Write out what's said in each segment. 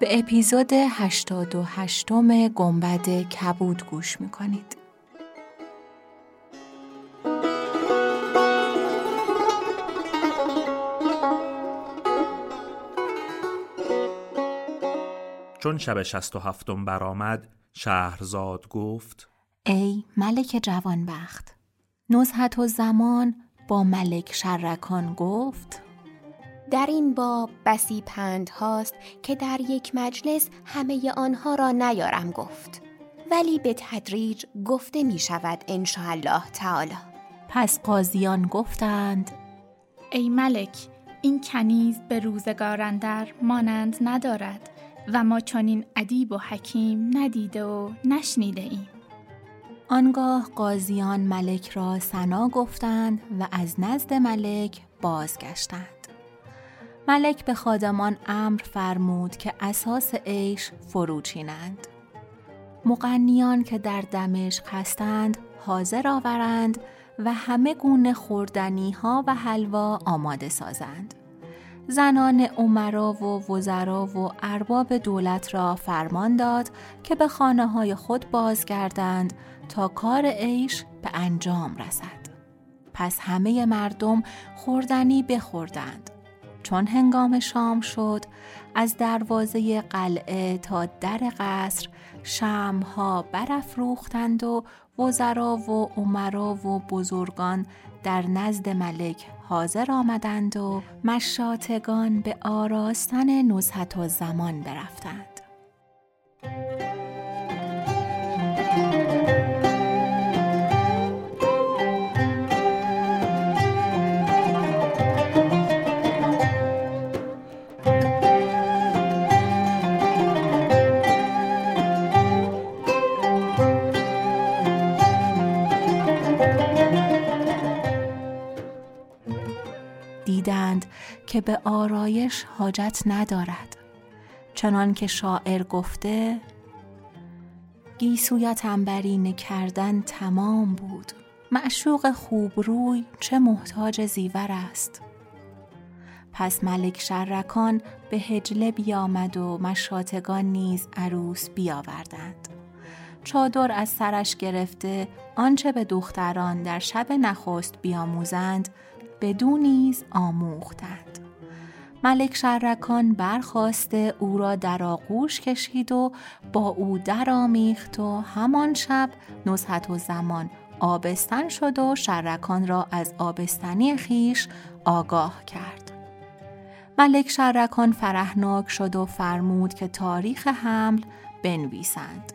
به اپیزود 88 گنبد کبود گوش می‌کنید. چون شب شست و هفتم برآمد شهرزاد گفت ای ملک جوانبخت نزهت و زمان با ملک شرکان گفت در این باب بسی پند هاست که در یک مجلس همه آنها را نیارم گفت. ولی به تدریج گفته می شود الله تعالی. پس قاضیان گفتند ای ملک این کنیز به روزگارندر مانند ندارد و ما چنین ادیب و حکیم ندیده و نشنیده ایم. آنگاه قاضیان ملک را سنا گفتند و از نزد ملک بازگشتند. ملک به خادمان امر فرمود که اساس عیش فروچینند مقنیان که در دمشق هستند حاضر آورند و همه گونه خوردنی ها و حلوا آماده سازند زنان عمرا و وزرا و ارباب دولت را فرمان داد که به خانه های خود بازگردند تا کار عیش به انجام رسد. پس همه مردم خوردنی بخوردند. چون هنگام شام شد از دروازه قلعه تا در قصر شمها برافروختند و وزرا و عمرا و بزرگان در نزد ملک حاضر آمدند و مشاتگان به آراستن نزهت و زمان برفتند. که به آرایش حاجت ندارد. چنان که شاعر گفته گیسویت انبرینه کردن تمام بود. معشوق خوب روی چه محتاج زیور است. پس ملک شرکان به هجله بیامد و مشاتگان نیز عروس بیاوردند. چادر از سرش گرفته آنچه به دختران در شب نخست بیاموزند بدو نیز آموختند ملک شرکان برخواسته او را در آغوش کشید و با او درآمیخت و همان شب نزهت و زمان آبستن شد و شرکان را از آبستنی خیش آگاه کرد. ملک شرکان فرهناک شد و فرمود که تاریخ حمل بنویسند.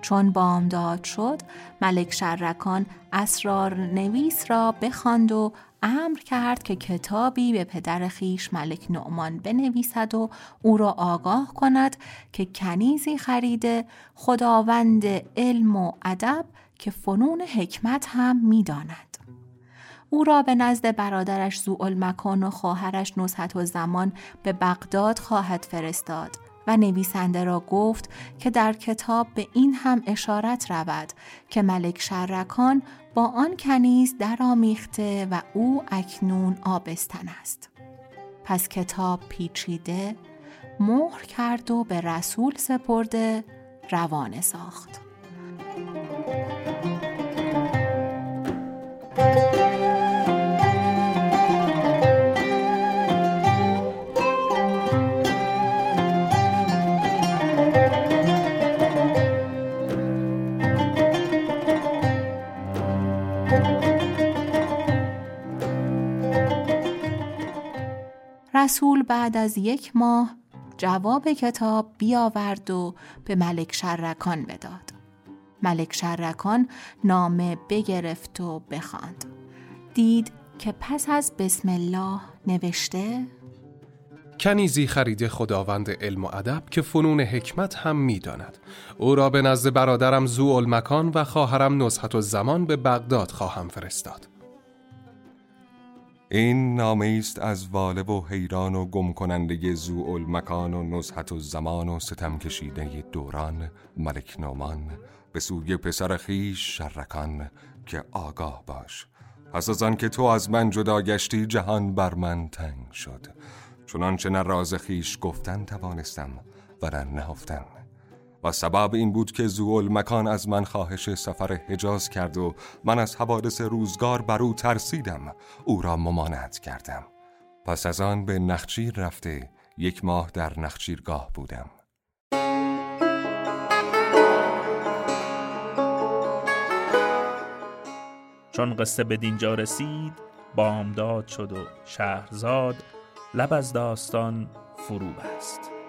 چون بامداد شد ملک شرکان اسرار نویس را بخواند و امر کرد که کتابی به پدر خیش ملک نعمان بنویسد و او را آگاه کند که کنیزی خریده خداوند علم و ادب که فنون حکمت هم می‌داند. او را به نزد برادرش زوال مکان و خواهرش نزهت و زمان به بغداد خواهد فرستاد و نویسنده را گفت که در کتاب به این هم اشارت رود که ملک شرکان با آن کنیز درآمیخته و او اکنون آبستن است. پس کتاب پیچیده مهر کرد و به رسول سپرده روانه ساخت. رسول بعد از یک ماه جواب کتاب بیاورد و به ملک شرکان بداد. ملک شرکان نامه بگرفت و بخواند. دید که پس از بسم الله نوشته کنیزی خرید خداوند علم و ادب که فنون حکمت هم می‌داند او را به نزد برادرم زو مکان و خواهرم نزحت و زمان به بغداد خواهم فرستاد این نامه است از واله و حیران و گم کننده زو مکان و نزحت و زمان و ستم کشیده دوران ملک نومان به سوی پسر خیش شرکان که آگاه باش. پس از آن که تو از من جدا گشتی جهان بر من تنگ شد. چنانچه نه راز خیش گفتن توانستم و نه نهفتن. و سبب این بود که زوال مکان از من خواهش سفر حجاز کرد و من از حوادث روزگار بر او ترسیدم. او را ممانعت کردم. پس از آن به نخچیر رفته یک ماه در نخچیرگاه بودم. چون قصه به دینجا رسید بامداد شد و شهرزاد لب از داستان فرو بست.